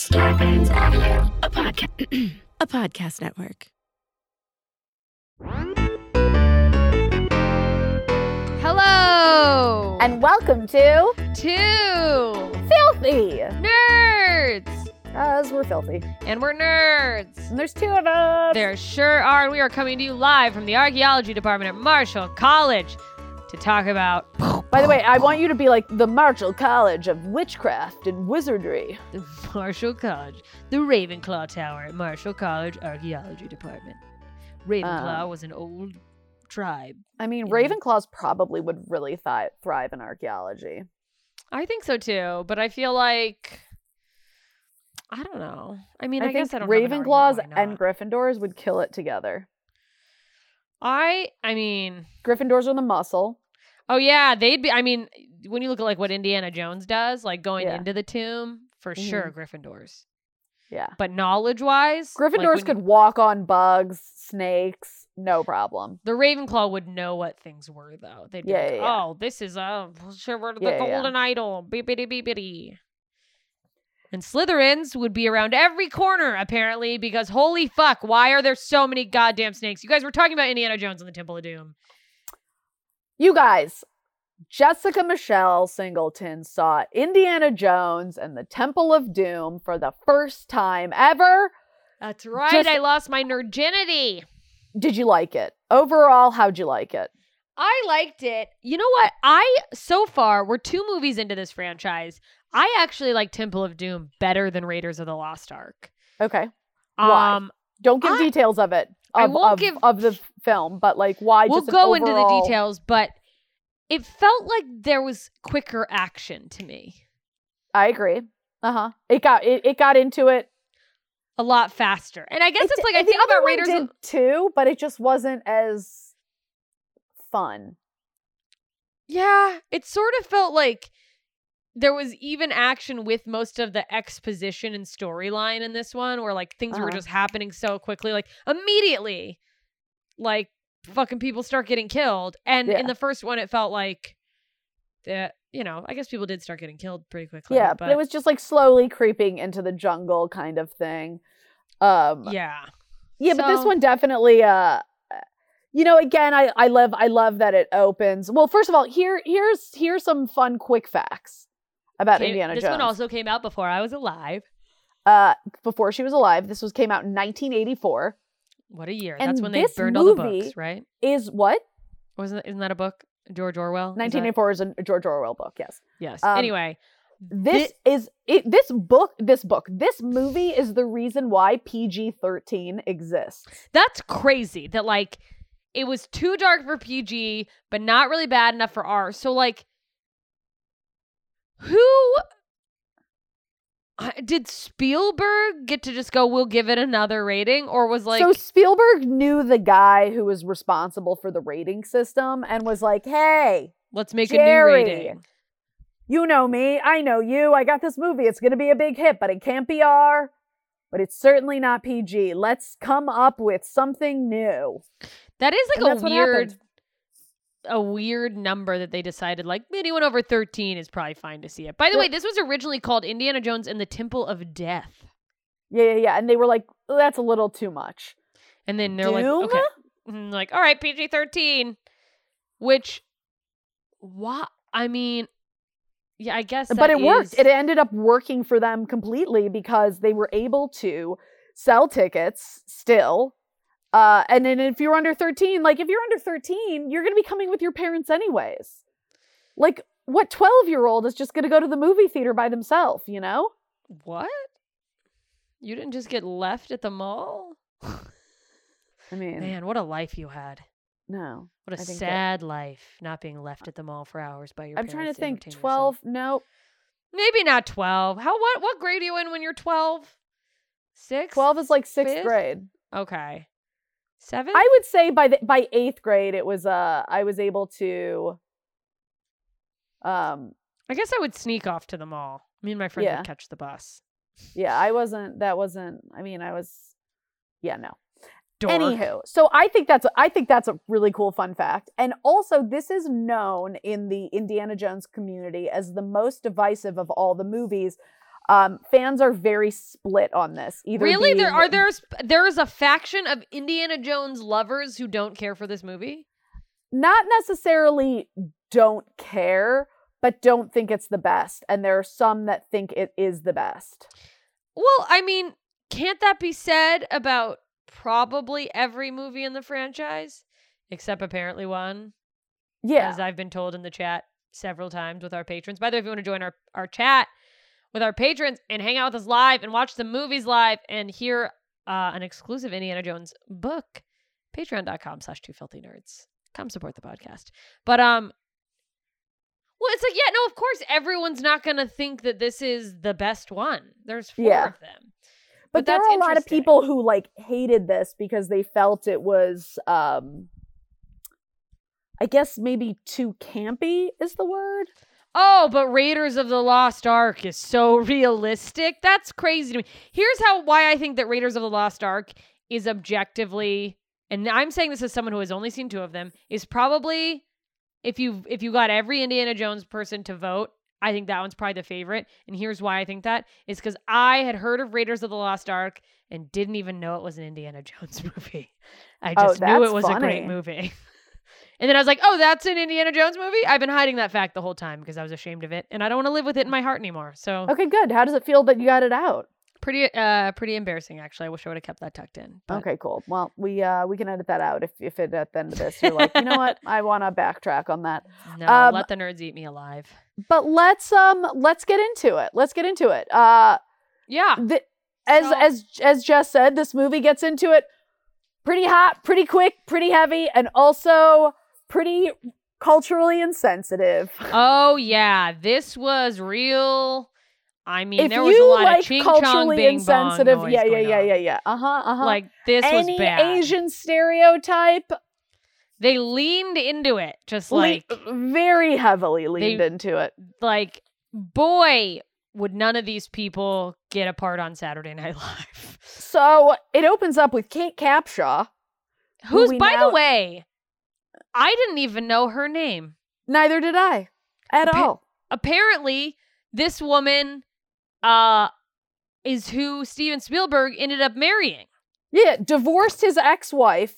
Starbane's Audio, a podcast, a podcast network. Hello And welcome to Two Filthy, nerds, because we're filthy. and we're nerds. And there's two of us. There sure are, and we are coming to you live from the archaeology department at Marshall College to talk about By the way, I want you to be like the Marshall College of Witchcraft and Wizardry. the Marshall College, the Ravenclaw Tower at Marshall College Archaeology Department. Ravenclaw Um, was an old tribe. I mean. Ravenclaws probably would really thi- thrive in archaeology. I think so too, but I feel like I don't know. I mean, I, I, guess I don't have an argument Ravenclaws and. Gryffindors would kill it together. I I mean, Gryffindors are the muscle. Oh yeah, they'd be. I mean, when you look at like what Indiana Jones does, like going Yeah. into the tomb, for sure, mm-hmm. Gryffindors. Yeah. But knowledge wise, Gryffindors could walk on bugs, snakes, no problem. The Ravenclaw would know what things were, though. They'd be Yeah, like, yeah. "Oh, this is uh, a sure the golden idol, beepity beepity." And Slytherins would be around every corner, apparently, because holy fuck, why are there so many goddamn snakes? You guys were talking about Indiana Jones and the Temple of Doom. You guys, Jessica Michelle Singleton saw Indiana Jones and the Temple of Doom for the first time ever. That's right. Just- I lost my virginity. Did you like it? Overall, how'd you like it? I liked it. You know what? I so far we're two movies into this franchise. I actually like Temple of Doom better than Raiders of the Lost Ark. Okay. Why? Um, Don't give I- details of it. Of, I won't of, give- of the film, but like why we'll go into the details, but it felt like there was quicker action to me. I agree. Uh-huh. It got it, it got into it. A lot faster. And I guess It it's like I think about Raiders did too, but it just wasn't as fun. Yeah, it sort of felt like there was even action with most of the exposition and storyline in this one where like things were Uh-huh. just happening so quickly like immediately like fucking people start getting killed and Yeah. in the first one it felt like that you know i guess people did start getting killed pretty quickly Yeah, but, it was just like slowly creeping into the jungle kind of thing. Um yeah Yeah, but this one definitely uh you know, again, I, I love I love that it opens. Well, first of all, here here's here's some fun quick facts about Came- Indiana this Jones. This one also came out before i was alive uh before she was alive. This was came out in 1984. what a year And that's when they burned all the books right Is what? wasn't isn't that a book george orwell 1984 is a George Orwell book, yes. yes Um, anyway This is it this book this book this movie is the reason why PG-13 exists. That's crazy that like it was too dark for PG, but not really bad enough for R. So like who did Spielberg get to just go we'll give it another rating or was like so Spielberg knew the guy who was responsible for the rating system and was like, "Hey, let's make Jerry, a new rating. you know me, I know you. I got this movie. It's going to be a big hit, but it can't be R, but it's certainly not PG. Let's come up with something new." That is like that's a weird. A weird number that they decided like anyone over 13 is probably fine to see it. By the Well- way, this was originally called Indiana Jones and the Temple of Death. Yeah, yeah, yeah. And they were like, "Oh, "That's a little too much." And then they're like, Doom? okay, mm, like, all right, PG thirteen, which, what? I mean, yeah, I guess, but it worked. It ended up working for them completely because they were able to sell tickets still. Uh, and then if you're under 13, like if you're under 13, you're going to be coming with your parents anyways. Like what 12 year old is just going to go to the movie theater by themselves, you know? what? You didn't just get left at the mall? I mean, Man, what a life you had! no. What a think that- sad life, not being left at the mall for hours by your. I'm trying to think 12, yourself. no. Maybe not twelve. How what? What grade are you in when you're twelve? Six. 12 is like 6th grade. Okay. Seven. I would say by the by 8th grade it was uh I was able to um I guess I would sneak off to the mall. Me and my friend Yeah. would catch the bus. yeah, I wasn't that wasn't I mean, I was yeah, no. Dork. Anywho, so I think that's I think that's a really cool fun fact. And also this is known in the Indiana Jones community as the most divisive of all the movies. Um, fans are very split on this. Either really? There are there's there is a faction of Indiana Jones lovers who don't care for this movie. not necessarily don't care, but don't think it's the best, and there are some that think it is the best. Well, I mean, can't that be said about probably every movie in the franchise? Except apparently one, Yeah, as I've been told in the chat several times with our patrons. By the way, if you want to join our, our chat with our patrons and hang out with us live and watch the movies live and hear uh, an exclusive Indiana Jones book, patreon.com slash two filthy nerds. Come support the podcast. But um well, it's like, yeah, no, of course everyone's not gonna think that this is the best one. There's four Yeah. of them. but, but there that's are a lot of people who like hated this because they felt it was, um, I guess maybe too campy is the word. Oh, but Raiders of the Lost Ark is so realistic. That's crazy to me. Here's how why I think that Raiders of the Lost Ark is objectively and I'm saying this as someone who has only seen two of them is probably if you if you got every Indiana Jones person to vote, I think that one's probably the favorite. And here's why I think that is cuz I had heard of Raiders of the Lost Ark and didn't even know it was an Indiana Jones movie. I Oh, just knew it was a great movie. And then I was like, oh, that's an Indiana Jones movie? I've been hiding that fact the whole time because I was ashamed of it. And I don't want to live with it in my heart anymore. So Okay, good. How does it feel that you got it out? pretty uh pretty embarrassing actually. I wish I would have kept that tucked in. But Okay, cool. Well, we uh we can edit that out if if it at the end of this you're like, you know what, I want to backtrack on that. no, Um, let the nerds eat me alive. But let's um let's get into it. Let's get into it. Uh Yeah. the, as So- as as Jess said, this movie gets into it pretty hot, pretty quick, pretty heavy, and also pretty culturally insensitive. Oh yeah. This was real. I mean, if there was a lot like of ching chong culturally bing bong insensitive, noise yeah, yeah, yeah, yeah, yeah. Uh huh, uh huh. Like this any was bad. Asian stereotype, They leaned into it, just le- like very heavily leaned They- into it. like boy would none of these people get a part on Saturday Night Live. So it opens up with Kate Capshaw. Who's we by now- the way, I didn't even know her name. Neither did I at Appa- all. Apparently, this woman uh is who Steven Spielberg ended up marrying. Yeah, divorced his ex-wife,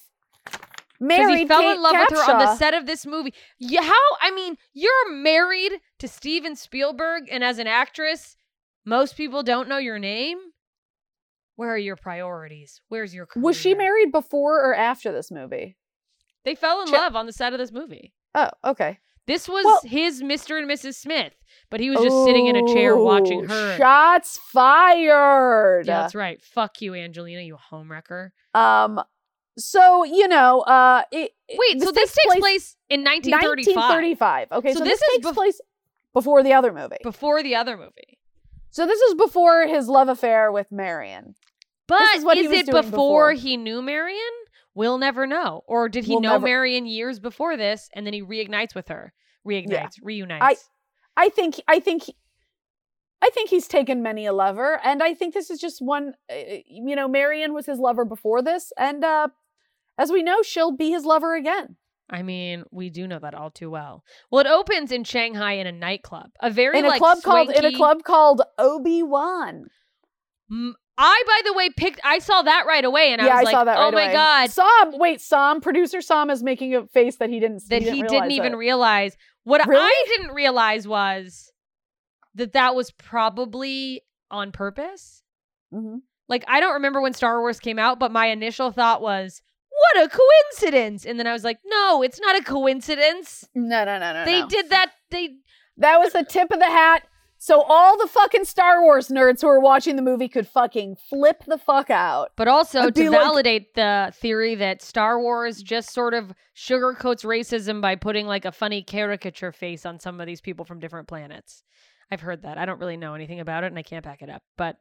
married he fell Kate in love with her on the set of this movie. Yeah, how I mean, you're married to Steven Spielberg, and as an actress, most people don't know your name. Where are your priorities? Where's your career? Was she married before or after this movie? They fell in Ch- love on the set of this movie. Oh, okay. This was Well- his Mr. and Mrs. Smith, but he was just sitting in a chair watching her. Shots fired. Yeah, that's right. Fuck you, Angelina, you homewrecker. Um. So you know, uh, it, it- Wait, so this takes place, in 1935, 1935. Okay, So so, this this, takes bef- place before the other movie. before the other movie. So this is before his love affair with Marion. But is what he was it doing before, before. he knew Marion? We'll never know. Or did he We'll know never- Marion years before this and then he reignites with her? Reignites, reunites. I- I think. I think. he- I think he's taken many a lover, and I think this is just one. uh, You know, Marion was his lover before this, and uh, as we know, she'll be his lover again. I mean, we do know that all too well. Well, it opens in Shanghai in a nightclub. A very In a like club called in a club called Obi Wan. M- I, by the way, picked. I saw that right away, and yeah, I was I like, saw that "Oh right my away. god!" Sam, wait, Sam, producer Sam is making a face that he didn't see. That he didn't, didn't even it. realize. What I didn't realize was that that was probably on purpose. Mhm. Like I don't remember when Star Wars came out, but my initial thought was, "What a coincidence!" And then I was like, "No, it's not a coincidence. No, no, no, no. they no. did that. They That was the tip of the hat. So all the fucking Star Wars nerds who are watching the movie could fucking flip the fuck out. But also to like- validate the theory that Star Wars just sort of sugarcoats racism by putting like a funny caricature face on some of these people from different planets. I've heard that. I don't really know anything about it and I can't back it up, but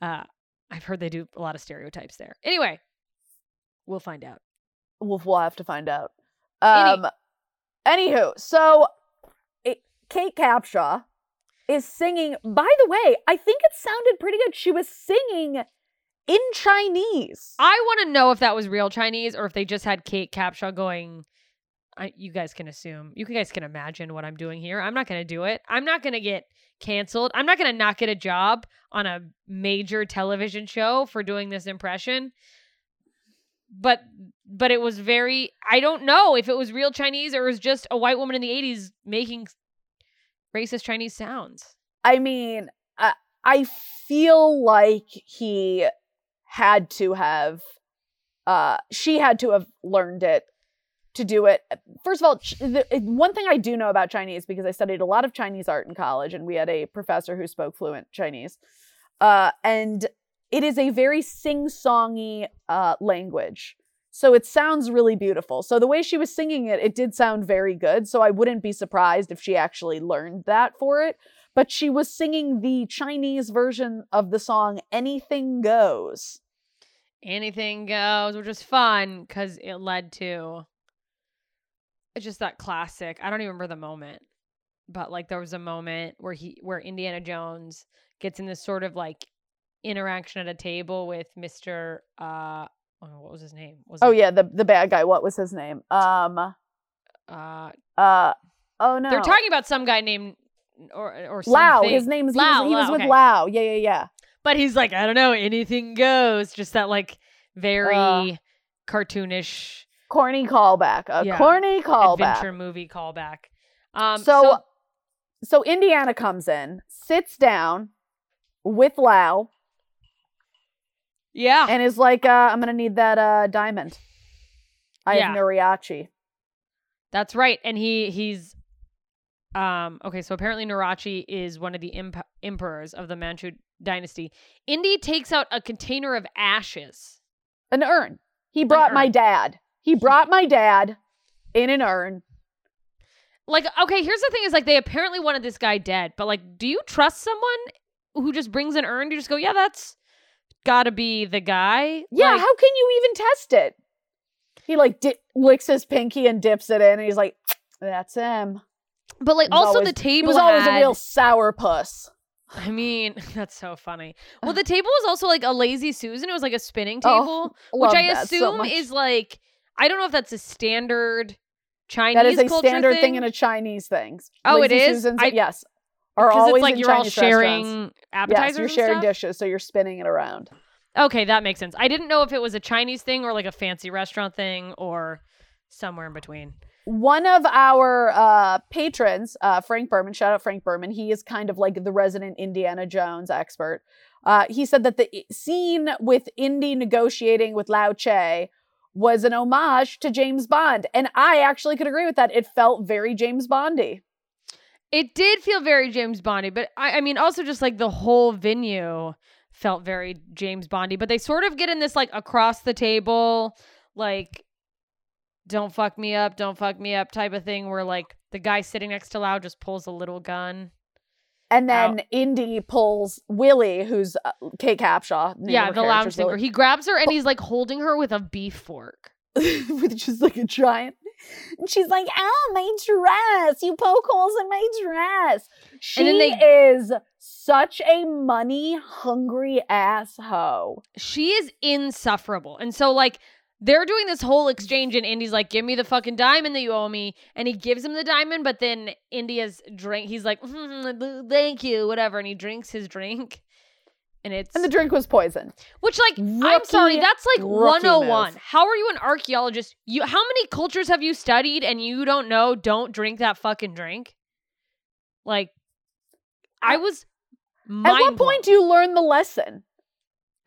uh, I've heard they do a lot of stereotypes there. Anyway, we'll find out. We'll, we'll have to find out. Any- Um, anywho, so it, Kate Capshaw is singing. By the way, I think it sounded pretty good. She was singing in Chinese. I want to know if that was real Chinese or if they just had Kate Capshaw going I, you guys can assume, you guys can imagine what I'm doing here. I'm not going to do it. I'm not going to get canceled. I'm not going to not get a job on a major television show for doing this impression. But but it was very I don't know if it was real Chinese or it was just a white woman in the 80s making racist Chinese sounds. I mean, I, I feel like he had to have, uh, she had to have learned it to do it. First of all, the, one thing I do know about Chinese because I studied a lot of Chinese art in college, and we had a professor who spoke fluent Chinese, uh, and it is a very sing-songy uh, language. So it sounds really beautiful. So the way she was singing it, it did sound very good. So I wouldn't be surprised if she actually learned that for it. But she was singing the Chinese version of the song Anything Goes. Anything goes, which was fun because it led to it's just that classic. I don't even remember the moment, but like there was a moment where he where Indiana Jones gets in this sort of like interaction at a table with Mr. Uh oh, what was his name? Was Oh it, yeah, the the bad guy. What was his name? Um Uh uh oh no. they're talking about some guy named or or something. His name is Lao, he was, he was with okay. Lao. Yeah, yeah, yeah. But he's like, I don't know, anything goes. Just that like very Uh, cartoonish Corny callback. A Yeah. corny callback. adventure movie callback. Um so, so Indiana comes in, sits down with Lao, yeah. and is like, uh, "I'm gonna need that uh, diamond. I Yeah. have Nurhachi." That's right. And he he's um okay, so apparently Nurhachi is one of the imp- emperors of the Manchu dynasty. Indy takes out a container of ashes. An urn. He brought my dad. He brought my dad in an urn. Like okay, here's the thing is like they apparently wanted this guy dead, but like do you trust someone who just brings an urn? Do you just go, "Yeah, that's got to be the guy?" Yeah, Like, how can you even test it? He like di- licks his pinky and dips it in, and he's like, "That's him." but like also always- the table was always had, a real sour puss. I mean, that's so funny. Well, the table was also like a lazy Susan. It was like a spinning Oh, table. Love which I that so assume is like I don't know if that's a standard Chinese that is a standard thing thing in a Chinese thing. Oh, it Lazy is? Susans, I- yes, are because always it's like you're all Chinese restaurants. sharing appetizers. Yes, you're sharing stuff? dishes, so you're spinning it around. Okay, that makes sense. I didn't know if it was a Chinese thing or like a fancy restaurant thing or somewhere in between. One of our uh, patrons, uh, Frank Berman, shout out Frank Berman. He is kind of like the resident Indiana Jones expert. Uh, he said that the scene with Indy negotiating with Lao Che was an homage to James Bond, and I actually could agree with that. It felt very James Bondy. It did feel very James Bondy, but I, I mean, also just like the whole venue felt very James Bondy. But they sort of get in this like across the table, like "don't fuck me up, don't fuck me up" type of thing, where like the guy sitting next to Lao just pulls a little gun. And then Indy pulls Willie, who's uh, Kate Capshaw. yeah, the lounge singer. He grabs her and he's like holding her with a beef fork. with just like a giant. And she's like, "Ow, my dress! You poke holes in my dress." She they- is such a money hungry ass hoe. she is insufferable. And so like they're doing this whole exchange and Indy's like, give me the fucking diamond that you owe me. And he gives him the diamond, but then Indy's drink, he's like, "Mm, thank you, whatever. And he drinks his drink. And it's, And the drink was poison. which like, I'm sorry, that's like rookie 101. move. How are you an archaeologist? You, how many cultures have you studied and you don't know, don't drink that fucking drink? Like, I was At what mind point do you learn the lesson?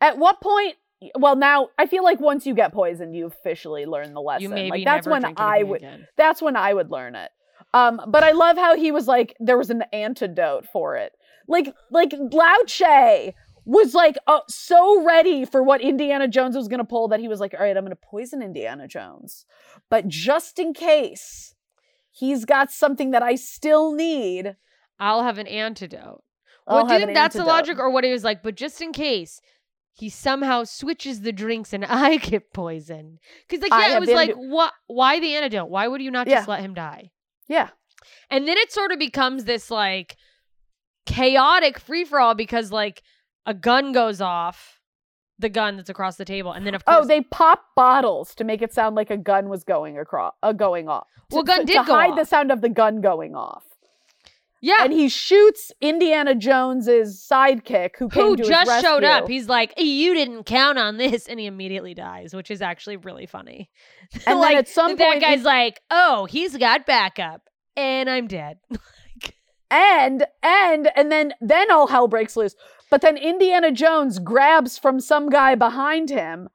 At what point? Well, now I feel like once you get poisoned, you officially learn the lesson. you maybe like that's never when drink I would. again. That's when I would learn it. Um, but I love how he was like, there was an antidote for it. Like, like Lao Che was like uh, so ready for what Indiana Jones was going to pull that he was like, all right, I'm going to poison Indiana Jones. But just in case he's got something that I still need, I'll have an antidote. I'll well, do you an that's the logic, or what he was like? But just in case he somehow switches the drinks and I get poisoned, because like I yeah, it was like antidote. what? Why the antidote? Why would you not just Yeah. let him die? Yeah. And then it sort of becomes this like chaotic free for all because like a gun goes off the gun that's across the table, and then of course, Oh, they pop bottles to make it sound like a gun was going across, uh, going off. Well, to, gun to, did to go hide off. the sound of the gun going off. yeah, And he shoots Indiana Jones's sidekick, who came who to his just showed up. He's like, "You didn't count on this," and he immediately dies, which is actually really funny. And like then at some point, that guy's in- like, "Oh, he's got backup, and I'm dead." and and and then then all hell breaks loose. But then Indiana Jones grabs from some guy behind him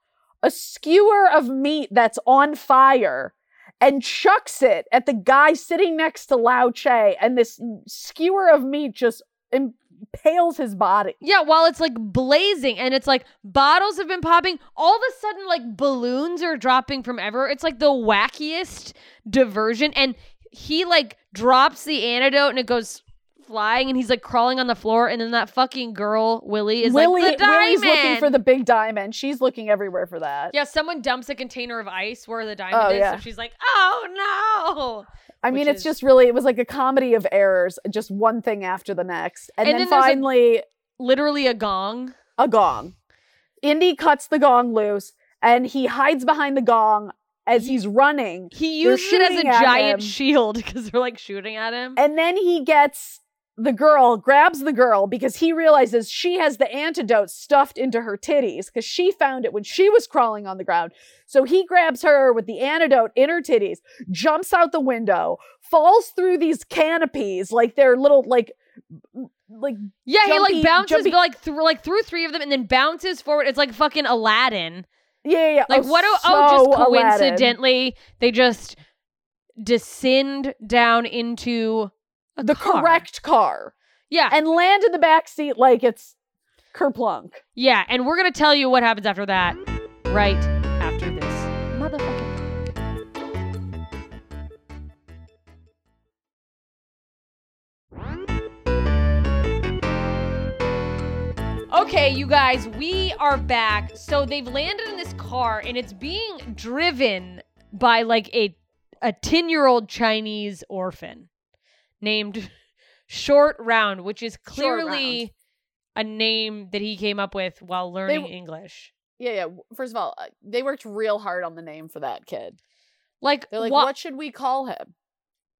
a skewer of meat that's on fire and chucks it at the guy sitting next to Lao Che, and this skewer of meat just impales his body. Yeah, while it's like blazing and it's like bottles have been popping, all of a sudden like balloons are dropping from everywhere. It's like the wackiest diversion. And he like drops the antidote and it goes flying and he's like crawling on the floor. And then that fucking girl, Willie, is Willie, like, the diamond. Willie's looking for the big diamond. She's looking everywhere for that. yeah, someone dumps a container of ice where the diamond Oh, is. yeah. So she's like, oh no. I mean, which it's is- just really, it was like a comedy of errors, just one thing after the next. And, And then, then there's a- finally, Literally a gong. a gong. Indy cuts the gong loose and he hides behind the gong as he's running. He uses it as a giant him. shield because they're like shooting at him. And then he gets the girl, grabs the girl because he realizes she has the antidote stuffed into her titties because she found it when she was crawling on the ground. So he grabs her with the antidote in her titties, jumps out the window, falls through these canopies like they're little, like, like Yeah, he like bounces jumpy- like through like through three of them and then bounces forward. It's like fucking Aladdin. yeah, yeah, yeah. Like oh, what? Do, oh, so oh, just Aladdin. coincidentally, they just descend down into a the car. correct car Yeah, and land in the back seat like it's kerplunk. yeah, and we're gonna tell you what happens after that, right after this motherfucking. Okay, you guys, we are back. So they've landed in this car and it's being driven by like a a 10-year-old Chinese orphan named Short Round, which is clearly a name that he came up with while learning w- English. Yeah, yeah. First of all, uh, they worked real hard on the name for that kid. Like, They're like, wha- what should we call him?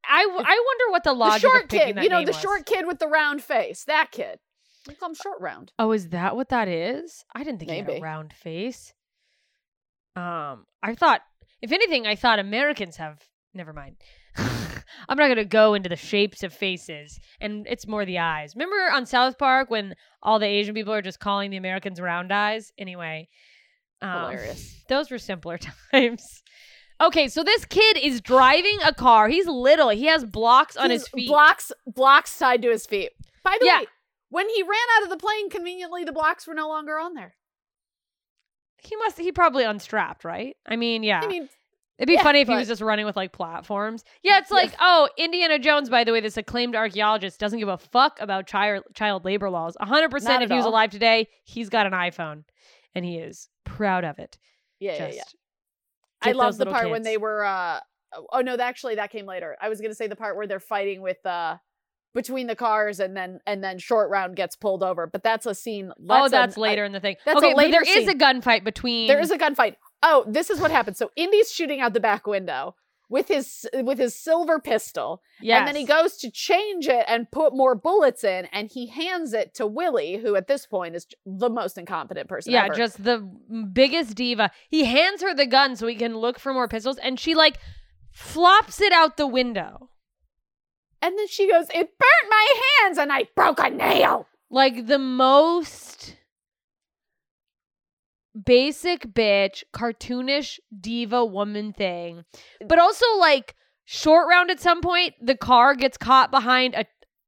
I, w- I wonder what the logic The short of picking kid, you know, the was. short kid with the round face. That kid. We call him Short Round. Oh, is that what that is? I didn't think he had a round face. Um, I thought, if anything, I thought Americans have. Never mind. I'm not gonna go into the shapes of faces, and it's more the eyes. Remember on South Park when all the Asian people are just calling the Americans round eyes? Anyway, um, Hilarious. Those were simpler times. Okay, so this kid is driving a car. He's little. He has blocks on his feet. Blocks, blocks tied to his feet. By the Yeah. way, when he ran out of the plane, conveniently, the blocks were no longer on there. he must. He probably unstrapped, right? I mean, yeah. I mean, It'd be Yeah, funny if he was just running with like platforms. Yeah, it's Yeah. like, oh, Indiana Jones, by the way, this acclaimed archaeologist doesn't give a fuck about child child labor laws. 100% Not if he was all. alive today, he's got an iPhone and he is proud of it. yeah, yeah, Just yeah. I love the part when they were. uh Oh no, actually, that came later. I was gonna say the part where they're fighting with uh between the cars, and then and then Short Round gets pulled over. But that's a scene. oh, that's a- later in the thing. that's okay, but there later is a gunfight between. There is a gunfight. Oh, this is what happens. So Indy's shooting out the back window with his with his silver pistol, yes. and then he goes to change it and put more bullets in, and he hands it to Willie, who at this point is the most incompetent person Yeah, ever. just the biggest diva. He hands her the gun so he can look for more pistols, and she like flops it out the window. and then she goes, "It burnt my hands, and I broke a nail." like the most basic bitch, cartoonish diva woman thing. But also like short round at some point, the car gets caught behind a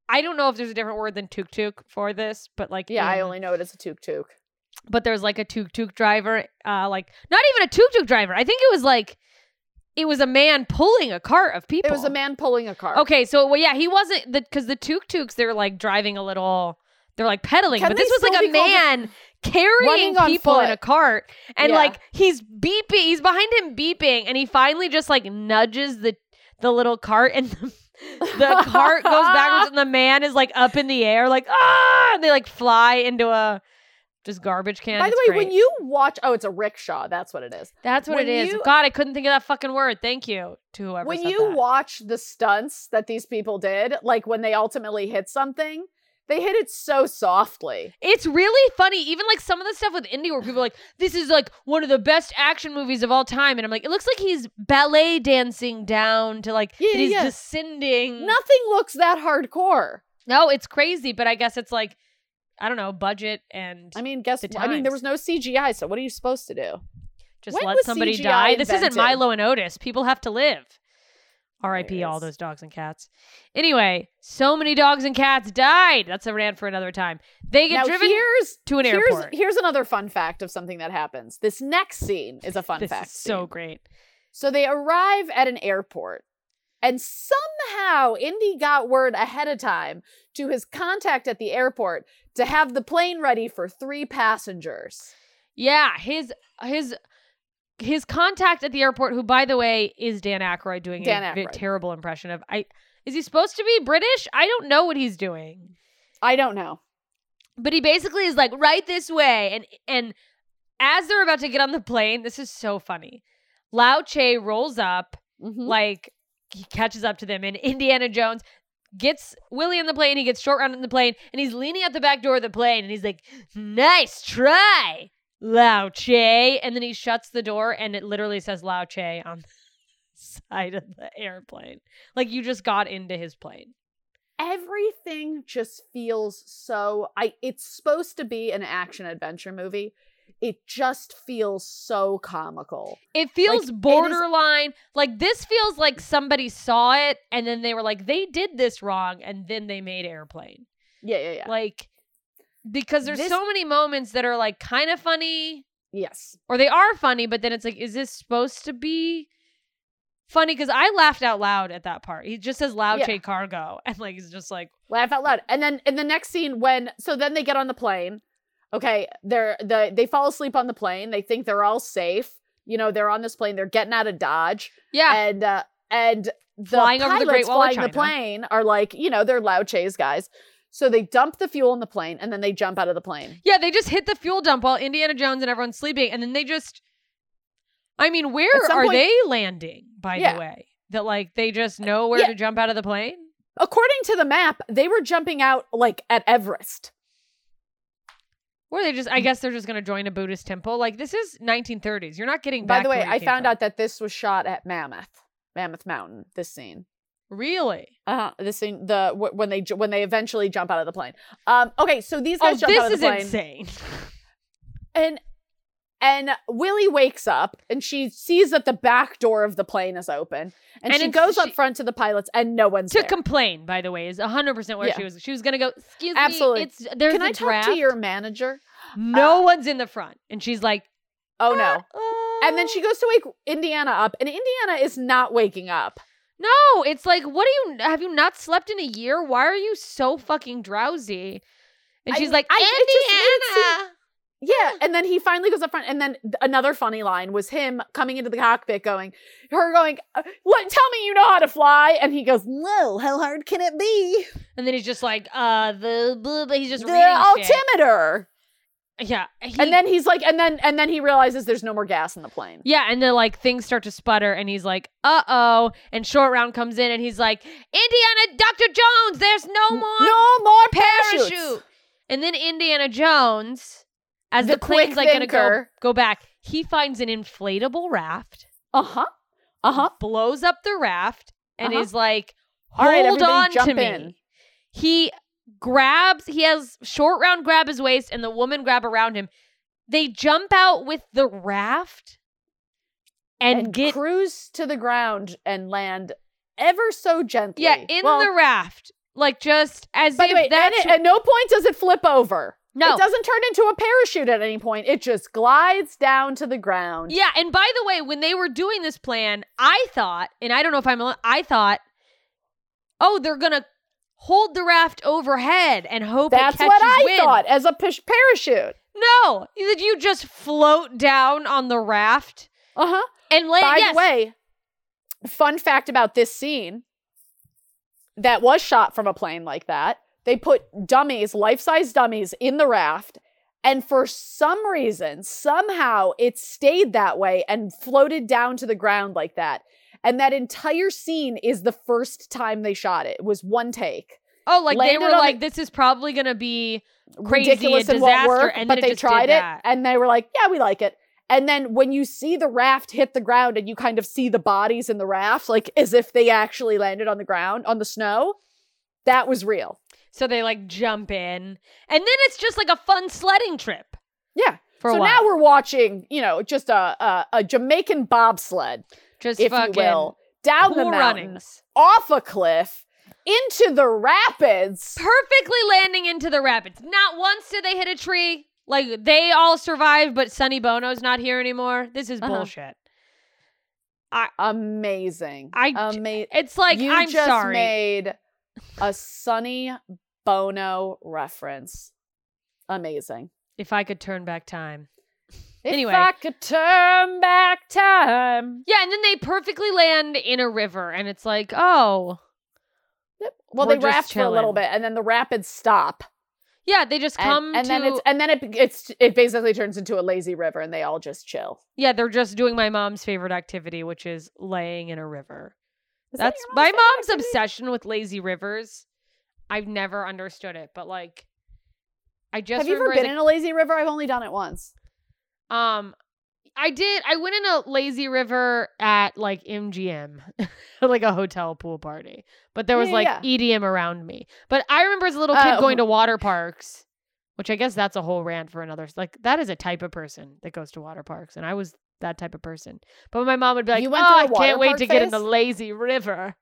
I don't know if there's a different word than tuk tuk for this, but like Yeah, I only know it as a tuk tuk. but there's like a tuk tuk driver, uh like not even a tuk tuk driver. I think it was like it was a man pulling a cart of people. It was a man pulling a car. Okay, so well, yeah, he wasn't the because the tuk tuks they're like driving a little, they're like pedaling, Can but this was like a be called a- man carrying people in a cart, and Yeah. like he's beeping, he's behind him beeping, and he finally just like nudges the the little cart, and the, the cart goes backwards, and the man is like up in the air, like ah, and they like fly into a just garbage can. By the way, when you watch, oh, it's a rickshaw. That's what it is. that's what when it is. you- God, I couldn't think of that fucking word. Thank you to whoever when you that. watch the stunts that these people did, like when they ultimately hit something, they hit it so softly. It's really funny. Even like some of the stuff with Indy where people are like, this is like one of the best action movies of all time. And I'm like, it looks like he's ballet dancing down to like, Yeah, he's yeah. descending. Nothing looks that hardcore. No, it's crazy. But I guess it's like, I don't know, budget and I mean, guess I mean, there was no CGI, so what are you supposed to do? just when let somebody CGI die. This isn't? Milo and Otis. People have to live. R.I.P. all those dogs and cats. Anyway, so many dogs and cats died. That's a rant for another time. They get now driven here's to an here's airport. here's another fun fact of something that happens. This next scene is a fun this fact. is so scene. great. So they arrive at an airport, and somehow Indy got word ahead of time to his contact at the airport to have the plane ready for three passengers. Yeah, his his his contact at the airport, who by the way is Dan Aykroyd doing Dan a Aykroyd. terrible impression of I. Is he supposed to be British? I don't know what he's doing, I don't know. but he basically is like right this way, and and as they're about to get on the plane, this is so funny. Lao Che rolls up Mhm. like he catches up to them, and Indiana Jones gets Willie in the plane. He gets short round in the plane, and he's leaning out the back door of the plane, and he's like, "Nice try." Lao Che, and then he shuts the door, and it literally says Lao Che on the side of the airplane. Like you just got into his plane. Everything just feels so I it's supposed to be an action adventure movie. It just feels so comical. It feels it is- borderline. Like this feels like somebody saw it, and then they were like, "They did this wrong," and then they made Airplane. Yeah, yeah, yeah. Like because there's This- so many moments that are like kind of funny, yes. or they are funny, but then it's like, is this supposed to be funny? Because I laughed out loud at that part. He just says "Lao Yeah. Che Cargo," and like he's just like, laugh out loud. And then in the next scene, when so then they get on the plane. Okay, they're the they fall asleep on the plane. They think they're all safe. You know, they're on this plane. They're getting out of Dodge, yeah, and uh, and the Flying over the Great pilots Wall flying the plane are like, you know, they're Lao Che's guys. So they dump the fuel in the plane, and then they jump out of the plane. yeah. They just hit the fuel dump while Indiana Jones and everyone's sleeping, and then they just. I mean, where are point- they landing? By Yeah. the way, that like they just uh, know where Yeah. to jump out of the plane. According to the map, they were jumping out like at Everest. Or they just, I guess they're just going to join a Buddhist temple. Like, this is 1930s. You're not getting By the way, I found from. out that this was shot at Mammoth, Mammoth Mountain. This scene. Really? Uh huh. This scene, the wh- when they ju- when they eventually jump out of the plane. Um. Okay, so these Oh, guys jump out of the plane. This is insane. and and Willie wakes up and she sees that the back door of the plane is open, and, And she goes up front to the pilots, and no one's to there. complain, by the way, is 100% where Yeah. she was. She was going to go, excuse me. Absolutely. me, it's, there's Can I talk draft. to your manager? no uh, one's in the front. And she's like, Oh no. "Oh." And then she goes to wake Indiana up, and Indiana is not waking up. No, it's like, what do you, have you not slept in a year? Why are you so fucking drowsy? And she's like, I- just made. Yeah, and then he finally goes up front, and then another funny line was him coming into the cockpit, going, her going, uh, "What? Tell me you know how to fly?" And he goes, "No, how hard can it be?" And then he's just like, uh, the, blah, blah, he's just the altimeter. Yeah. he- and then he's like, and then and then he realizes there's no more gas in the plane. Yeah, and then like things start to sputter, and he's like, "Uh oh!" And short round comes in, and he's like, "Indiana, Doctor Jones, there's no more No more parachutes. parachute." And then Indiana Jones, as the, The plane's like gonna go go back, he finds an inflatable raft, Uh huh. Uh huh. blows up the raft, and Uh-huh. is like, "Hold on to jump me." He grabs. He has short round grab his waist, and the woman grab around him. They jump out with the raft. And, And, get cruise to the ground and land ever so gently. Yeah, in Well, the raft. Like just as By if the way, that and it- at no point does it flip over. No. It doesn't turn into a parachute at any point. It just glides down to the ground. Yeah, and by the way, when they were doing this plan, I thought, and I don't know if I'm I thought, oh, they're going to hold the raft overhead and hope That's it catches what I wind. thought as a pish- parachute. No, that you just float down on the raft Uh huh. and land. By yes. the way, fun fact about this scene that was shot from a plane like that. They put dummies, life size dummies, in the raft, And for some reason, somehow it stayed that way and floated down to the ground like that. And that entire scene is the first time they shot it. It was one take. Oh, like they were on the- like, this is probably gonna be crazy Ridiculous and and won't disaster, work, and but they tried it that. and they were like, yeah, we like it. And then when you see the raft hit the ground and you kind of see the bodies in the raft, like as if they actually landed on the ground on the snow, that was real. So they like jump in, and then it's just like a fun sledding trip Yeah. so now we're watching, you know, just a, a a Jamaican bobsled, just if fucking you will, down the cool mountain, runnings, off a cliff, into the rapids. perfectly landing into the rapids. Not once did they hit a tree. Like they all survived, but Sonny Bono's not here anymore. This is Uh-huh. bullshit. Amazing. I Amazing. It's like you I'm just sorry. made a Sonny Bono reference. Amazing. if I could turn back time. If Anyway. I could turn back time. Yeah, and then they perfectly land in a river, and it's like, oh, Well, they raft for a little bit, and then the rapids stop, yeah, they just come and to. then it's and then it it's it basically turns into a lazy river, and they all just chill. yeah, they're just doing my mom's favorite activity, which is laying in a river. Is that That's your my mom's activity? obsession with lazy rivers. I've never understood it, but like, I just Have you ever been a- in a lazy river? I've only done it once. Um, I did. I went in a lazy river at like MGM, like a hotel pool party. But there was Yeah, like yeah. EDM around me. But I remember as a little kid Oh. going to water parks, which I guess that's a whole rant for another. Like that is a type of person that goes to water parks, and I was that type of person. But my mom would be like, "Oh, I can't wait to get in the lazy river."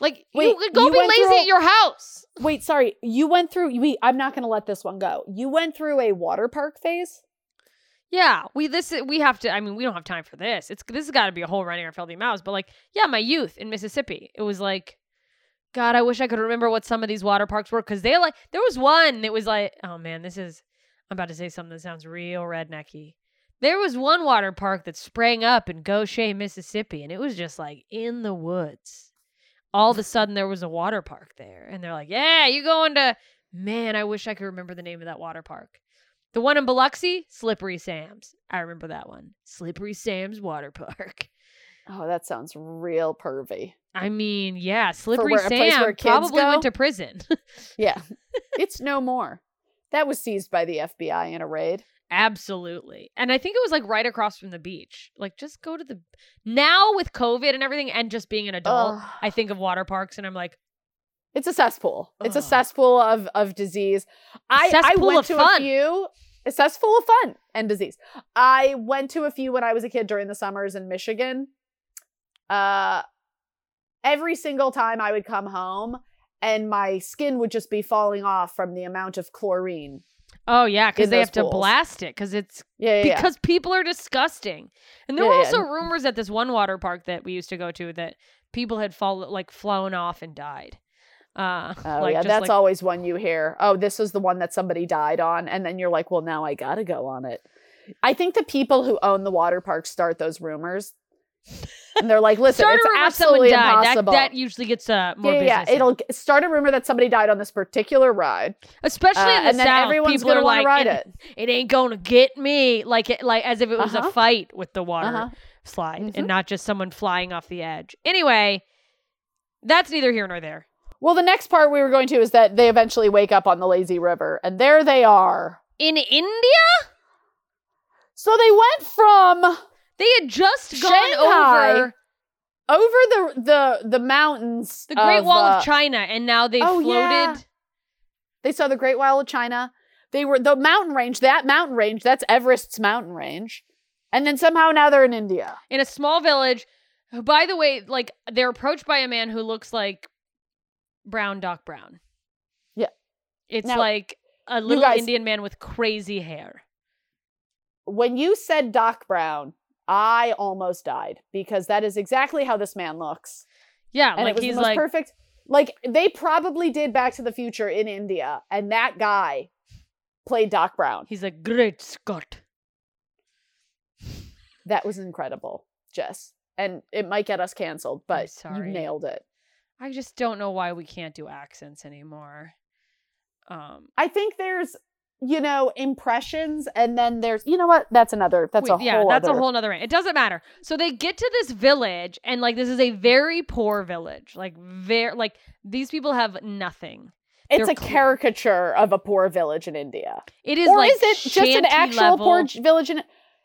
Like Wait, you could go you be lazy through at your house. Wait, sorry. You went through. We. I'm not going to let this one go. You went through a water park phase. Yeah, we this we have to. I mean, we don't have time for this. It's this has got to be a whole running our filthy mouths. But like, yeah, my youth in Mississippi, it was like, God, I wish I could remember what some of these water parks were because they like there was one that was like, oh man, this is I'm about to say something that sounds real rednecky. There was one water park that sprang up in Goshen, Mississippi, and it was just like in the woods. All of a sudden, there was a water park there, and they're like, "Yeah, you going to?" Man, I wish I could remember the name of that water park. The one in Biloxi, Slippery Sam's. I remember that one. Slippery Sam's Water Park. Oh, that sounds real pervy. I mean, yeah, Slippery where- Sam probably go? went to prison. Yeah, it's no more. That was seized by the FBI in a raid. Absolutely. And I think it was like right across from the beach. Like just go to the now with COVID and everything and just being an adult, Ugh. I think of water parks and I'm like, It's a cesspool. It's a cesspool of of disease. I I went to fun. a few. A cesspool of fun and disease. I went to a few when I was a kid during the summers in Michigan. Uh, every single time I would come home, and my skin would just be falling off from the amount of chlorine. oh yeah, because they have to blast it because it's Yeah, yeah, yeah. because people are disgusting. And there Yeah, were yeah. also rumors at this one water park that we used to go to that people had fall like flown off and died. Uh, Oh like yeah, just that's like, always one you hear. Oh, this is the one that somebody died on, and then you're like, well, now I gotta go on it. I think the people who own the water park start those rumors, and they're like, listen, it's absolutely died. That, impossible. that usually gets uh, more yeah, yeah, business. it'll start a rumor that somebody died on this particular ride, especially uh, in the and then south. everyone's people gonna are want like, to ride it, it. it ain't gonna get me, like it, like as if it was Uh-huh. a fight with the water Uh-huh. slide Mhm. and not just someone flying off the edge. Anyway, that's neither here nor there. Well, the next part we were going to is that they eventually wake up on the lazy river, and there they are. In India, So they went from they had just gone Shanghai over over the the the mountains, the Great of, Wall uh, of China, and now they've oh, floated. yeah. They saw the Great Wall of China. They were the mountain range, that mountain range, that's Everest's mountain range. And then somehow now they're in India. in a small village. Who, by the way, like they're approached by a man who looks like Brown Doc Brown. Yeah. It's Now, like a little guys- Indian man with crazy hair. When you said Doc Brown, I almost died because that is exactly how this man looks. Yeah, And like it was he's like perfect. Like they probably did Back to the Future in India, and that guy played Doc Brown. he's a great Scott. That was incredible, Jess. And it might get us canceled, but you nailed it. I just don't know why we can't do accents anymore. Um, I think there's you know, impressions, and then there's, you know what? That's another. That's a yeah, whole. that's other, a whole nother rant. It doesn't matter. So they get to this village, and like this is a very poor village. Like very like these people have nothing. It's they're a caricature of a poor village in India, It is or like is it just an actual level. poor village? In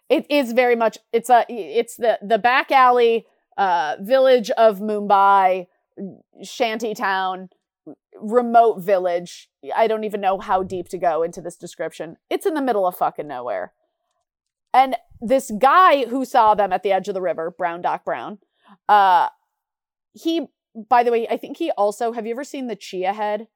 it is very much. It's a. It's the the back alley uh, village of Mumbai, shanty town, remote village. I don't even know how deep to go into this description. It's in the middle of fucking nowhere. And this guy who saw them at the edge of the river, Brown Doc Brown, uh, he, by the way, I think he also, have you ever seen the chia head?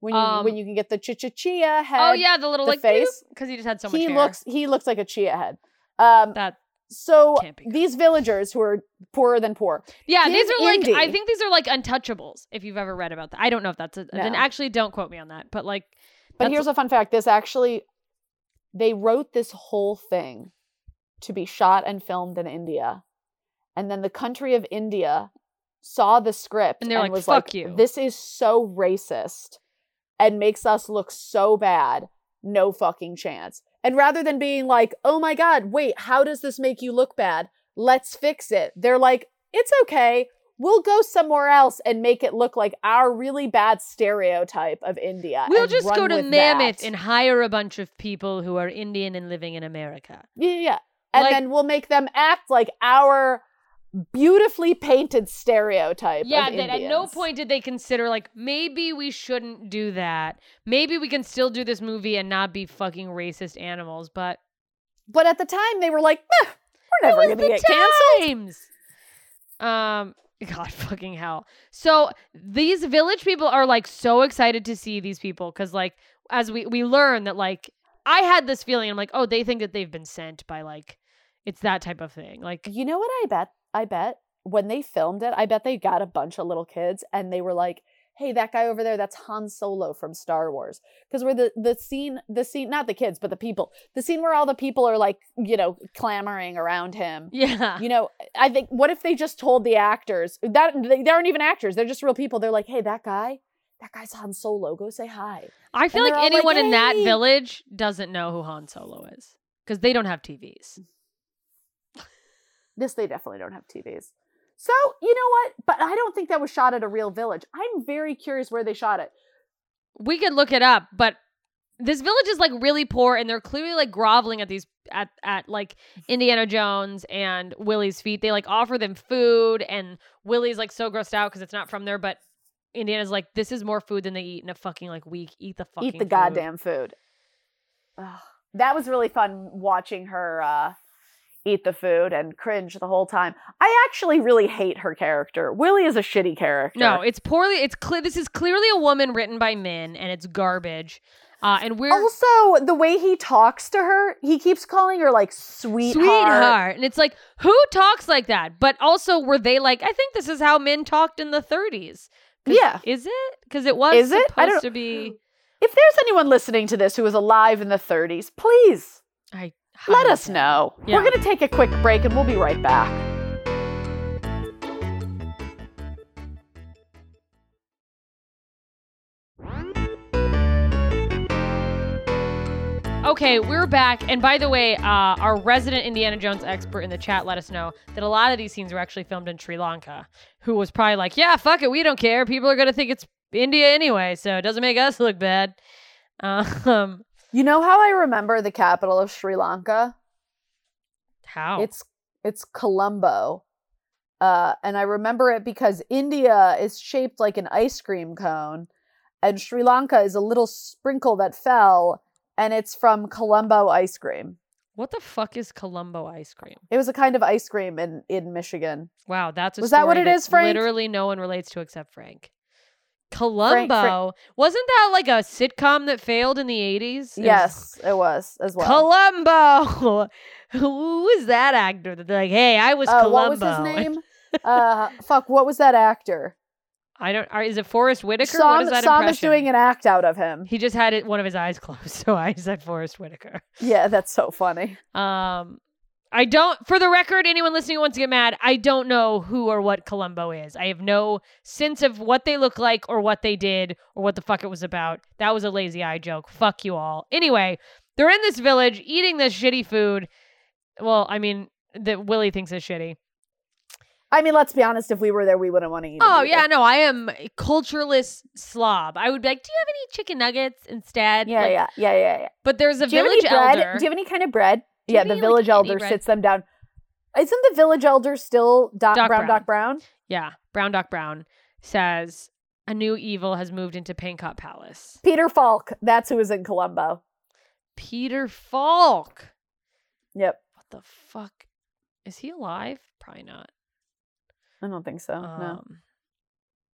When you Um, when you can get the ch ch chia head. Oh yeah, the little the like face. because he just had so much he hair. looks he looks like a chia head. Um, that so can't be good. these villagers who are poorer than poor, yeah. These are like I think these are like untouchables. If you've ever read about that, I don't know if that's a, then No. actually don't quote me on that. But like But here's a fun fact: this actually, they wrote this whole thing to be shot and filmed in India, and then the country of India saw the script And they're like, was "Fuck like, you." "This is so racist, and makes us look so bad. No fucking chance." And rather than being like, "Oh my god, wait, how does this make you look bad? Let's fix it," they're like, "It's okay." We'll go somewhere else and make it look like our really bad stereotype of India. we'll just go to Mammoth that. and hire a bunch of people who are Indian and living in America. Yeah, yeah. And Like- then we'll make them act like our beautifully painted stereotype. Yeah, that at no point did they consider like maybe we shouldn't do that. Maybe we can still do this movie and not be fucking racist animals. But But at the time, they were like, "Eh, "We're never going to the get canceled." Um, God fucking hell. So these village people are like so excited to see these people because like as we we learn that like I had this feeling I'm like oh they think that they've been sent by like it's that type of thing like You know what? I bet. I bet when they filmed it, I bet they got a bunch of little kids and they were like, "Hey, that guy over there, that's Han Solo from Star Wars." Because we're the the scene, the scene, not the kids, but the people, the scene where all the people are like, you know, clamoring around him. yeah you know i think what if they just told the actors that they, they aren't even actors they're just real people they're like hey that guy that guy's han solo go say hi I feel and like they're like, anyone in that village doesn't know who Han Solo is because they don't have TVs. This they definitely don't have tvs so you know what but i don't think that was shot at a real village i'm very curious where they shot it we could look it up, but this village is like really poor and they're clearly like groveling at these at at like Indiana Jones and Willie's feet. They like offer them food and Willie's like so grossed out because it's not from there, but Indiana's like, this is more food than they eat in a fucking like week. Eat the fucking eat the food." goddamn food Ugh. that was really fun watching her uh eat the food and cringe the whole time i actually really hate her character willie is a shitty character No, it's poorly it's clear this is clearly a woman written by men and it's garbage. Uh and we're also the way he talks to her he keeps calling her like sweetheart, sweetheart. And it's like, who talks like that? But also, were they like, I think this is how men talked in the 30s. Yeah. Is it? Because it was Is it? supposed I don't- to be. if there's anyone listening to this who was alive in the 30s please I let us know Yeah. we're gonna take a quick break and we'll be right back. Okay, we're back. And by the way, uh, our resident Indiana Jones expert in the chat let us know that a lot of these scenes were actually filmed in Sri Lanka, who was probably like, yeah, fuck it, we don't care. People are going to think it's India anyway, so it doesn't make us look bad. Um, you know how i remember the capital of sri lanka how? it's it's colombo uh, and i remember it because india is shaped like an ice cream cone and sri lanka is a little sprinkle that fell and it's from colombo ice cream what the fuck is Colombo ice cream? it was a kind of ice cream in in michigan Wow, that's a Was that what it is, Frank? Literally, no one relates to except Frank. Columbo wasn't that like a sitcom that failed in the eighties? yes it was as well Columbo. Who was that actor? That like, hey, I was Uh, Columbo. what was his name? uh, fuck, what was that actor? I don't. Is it Forest Whitaker? Sam, what is that is impression? doing an act out of him. He just had it, one of his eyes closed, so I said Forest Whitaker. Yeah, that's so funny. Um, I don't, for the record, anyone listening who wants to get mad, I don't know who or what Columbo is. I have no sense of what they look like or what they did or what the fuck it was about. That was a lazy eye joke. Fuck you all. Anyway, they're in this village eating this shitty food. Well, I mean, that Willie thinks is shitty. I mean, let's be honest. If we were there, we wouldn't want to eat. Oh, either. yeah, no, I am a cultureless slob. I would be like, do you have any chicken nuggets instead? yeah, Like, yeah, yeah, yeah, yeah. But there's a Do village elder. Do you have any kind of bread? Yeah, the like, village any elder sits them down. Isn't the village elder still Doc, Doc Brown, Brown. Doc Brown? Yeah, Brown Doc Brown says a new evil has moved into Pankot Palace. Peter Falk. That's who is in Columbo. Peter Falk. Yep. What the fuck? Is he alive? Probably not. I don't think so. no. Um,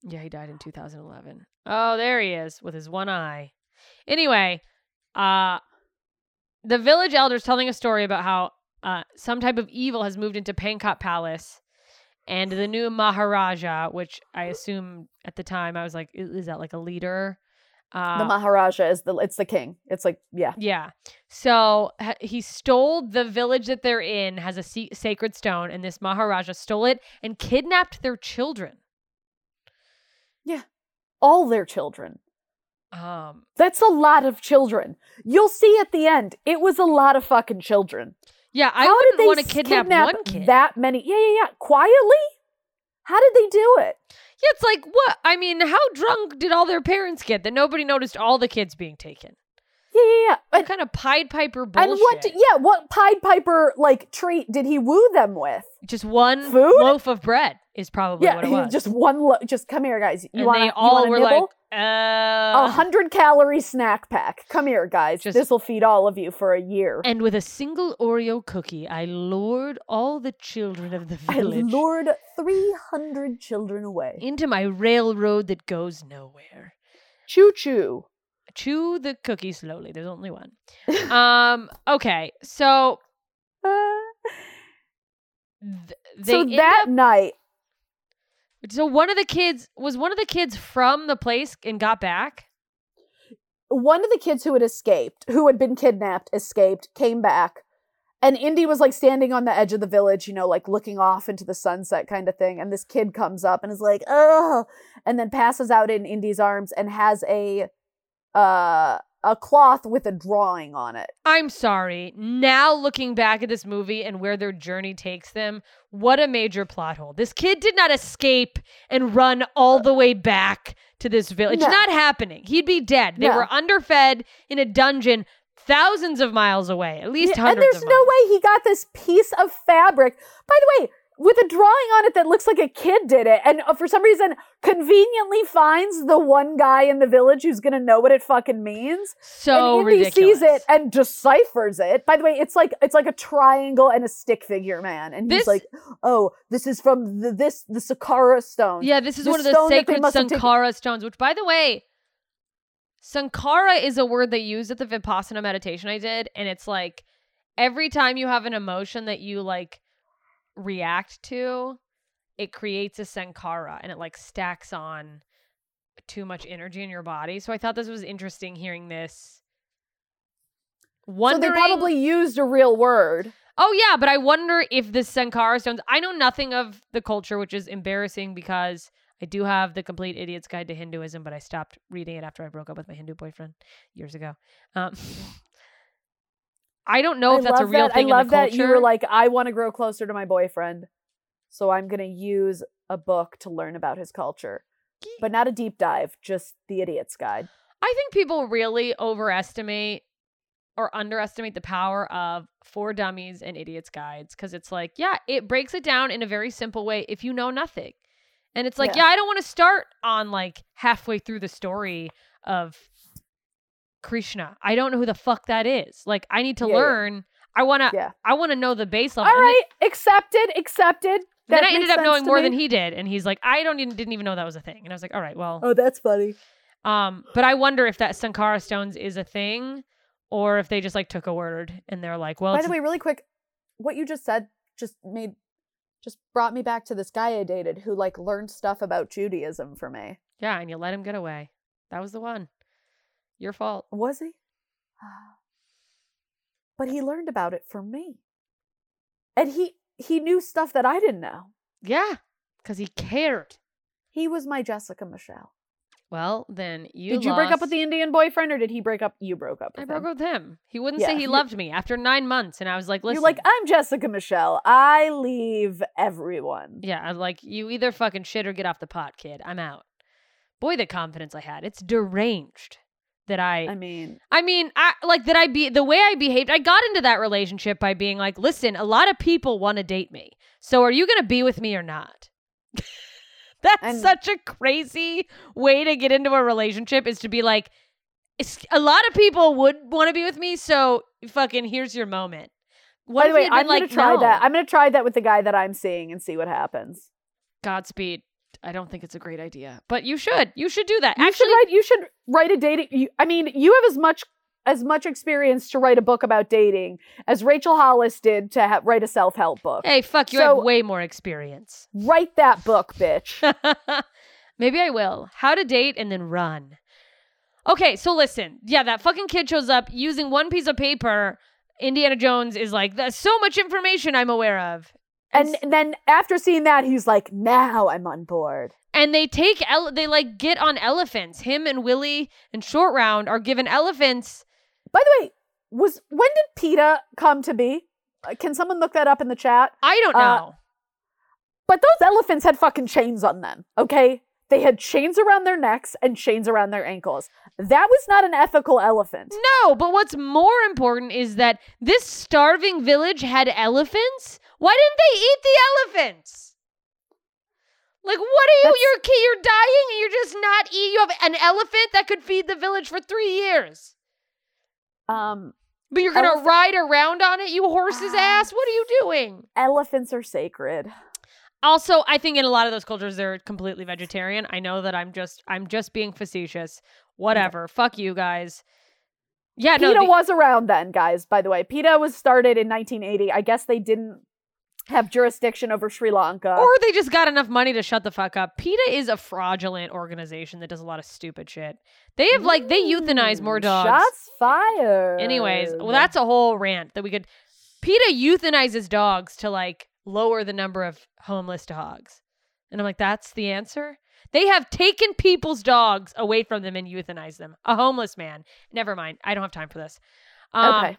Yeah, he died in 2011. Oh, there he is with his one eye. Anyway, uh the village elder's telling a story about how uh some type of evil has moved into Pankot Palace and the new Maharaja, which I assume at the time I was like, is that like a leader? Uh, the Maharaja is the. It's the king. It's like yeah. yeah. So ha- he stole the village that they're in has a sacred stone, and this Maharaja stole it and kidnapped their children. Yeah, all their children. Um, That's a lot of children. You'll see at the end. It was a lot of fucking children. yeah, I How wouldn't they want to s- kidnap, one kid. That many? Yeah, yeah, yeah. Quietly. How did they do it? yeah, it's like what? I mean, how drunk did all their parents get that nobody noticed all the kids being taken? Yeah, yeah, yeah. What And, kind of Pied Piper bullshit? and what? Yeah, what Pied Piper like treat did he woo them with? Just one Food? loaf of bread is probably yeah, what it was. just one. Lo- just come here, guys. You and want they all were nibble? like, a uh, hundred calorie snack pack. Come here, guys. Just- this will feed all of you for a year. and with a single Oreo cookie, I lured all the children of the village. I village lured three hundred children away. into my railroad that goes nowhere. Choo choo. Chew the cookie slowly. There's only one. um. Okay. So th- they so end that up- night, so one of the kids was one of the kids from the place and got back. one of the kids who had escaped, who had been kidnapped, escaped, came back. And Indy was like standing on the edge of the village, you know, like looking off into the sunset kind of thing. And this kid comes up and is like, oh, and then passes out in Indy's arms and has a uh a cloth with a drawing on it. I'm sorry. Now looking back at this movie and where their journey takes them, what a major plot hole. This kid did not escape and run all uh, the way back to this village. No. Not happening. He'd be dead. They No. were underfed in a dungeon thousands of miles away, at least Yeah, and there's no way he got this piece of fabric. By the way, with a drawing on it that looks like a kid did it, and uh, for some reason conveniently finds the one guy in the village who's gonna know what it fucking means. So and Indy ridiculous. sees it and deciphers it. By the way, it's like it's like a triangle and a stick figure man, and This- he's like, "Oh, this is from the, this the Sankara stone." Yeah, this is one of the sacred must have taken- Sankara stones, which, by the way, Sankara is a word they use at the Vipassana meditation I did. And it's like every time you have an emotion that you like react to, it creates a Sankara and it like stacks on too much energy in your body. So I thought this was interesting hearing this. So they probably used a real word. Oh yeah, but I wonder if the Sankara stones. I know nothing of the culture, which is embarrassing because I do have the Complete Idiot's Guide to Hinduism, but I stopped reading it after I broke up with my Hindu boyfriend years ago. Um, I don't know I if that's a real that. thing I love in the that culture. you were like, "I want to grow closer to my boyfriend, so I'm gonna use a book to learn about his culture." But not a deep dive, just the idiot's guide. I think people really overestimate or underestimate the power of For Dummies and Idiots Guides because it's like, yeah, it breaks it down in a very simple way if you know nothing. And it's like, Yeah. yeah, I don't want to start on like halfway through the story of Krishna. I don't know who the fuck that is. Like, I need to Yeah, yeah. learn. I want to Yeah. I want to know the base All level. Then- right, accepted, accepted. Then, I ended up knowing more me. than he did and he's like, I don't even didn't even know that was a thing. And I was like, all right, well, Oh, that's funny. um, but I wonder if that Sankara stones is a thing, or if they just like took a word and they're like, well, By the way, really quick, what you just said just made just brought me back to this guy I dated who like learned stuff about Judaism for me. yeah, and you let him get away. That was the one. Your fault. Was he? Ah. But he learned about it from me. And he he knew stuff that I didn't know. Yeah, because he cared. He was my Jessica Michelle. Well, then you did you break up with the Indian boyfriend or did he break up? You broke up I with broke up with him. He wouldn't Yeah, say he loved me after nine months, and I was like, "Listen, You're like, I'm Jessica Michelle. I leave everyone. yeah, I'm like you either fucking shit or get off the pot, kid. I'm out." Boy, the confidence I had. It's deranged that I I mean, I mean, I like that I be the way I behaved. I got into that relationship by being like, "Listen, a lot of people want to date me. So are you going to be with me or not?" That's And- such a crazy way to get into a relationship is to be like a lot of people would want to be with me, so fucking here's your moment. What by the way, I'm gonna like, try "No, that. I'm gonna try that with the guy that I'm seeing and see what happens. Godspeed. I don't think it's a great idea, but you should. You should do that. You Actually, should write. You should write a dating. I mean, you have as much as much experience to write a book about dating as Rachel Hollis did to ha- write a self help book. hey, fuck, you So- have way more experience. Write that book, bitch. Maybe I will. How to date and then run. Okay, so listen. Yeah, that fucking kid shows up using one piece of paper. Indiana Jones is like, there's so much information I'm aware of. And then after seeing that, he's like, "Now I'm on board." and they take, ele- they like get on elephants. Him and Willie and Short Round are given elephants. By the way, was when did PETA come to be? Uh, Can someone look that up in the chat? I don't Uh, know. But those elephants had fucking chains on them, okay? They had chains around their necks and chains around their ankles. That was not an ethical elephant. No, but what's more important is that this starving village had elephants. Why didn't they eat the elephants? Like, what are you? That's- You're you're dying, and you're just not eating. You have an elephant that could feed the village for three years, Um, but you're gonna Elephant- ride around on it, you horse's Ah. ass. What are you doing? elephants are sacred. Also, I think in a lot of those cultures they're completely vegetarian. I know that I'm just I'm just being facetious. Whatever. Fuck you guys. Yeah, no. PETA the- was around then, guys, by the way. PETA was started in 1980. I guess they didn't have jurisdiction over Sri Lanka. Or they just got enough money to shut the fuck up. PETA is a fraudulent organization that does a lot of stupid shit. They have like they euthanize more Mm, dogs. Shots fired. Anyways, well that's a whole rant that we could PETA euthanizes dogs to like lower the number of homeless dogs. And I'm like, that's the answer? They have taken people's dogs away from them and euthanized them. A homeless man. Never mind. I don't have time for this. Um, Okay.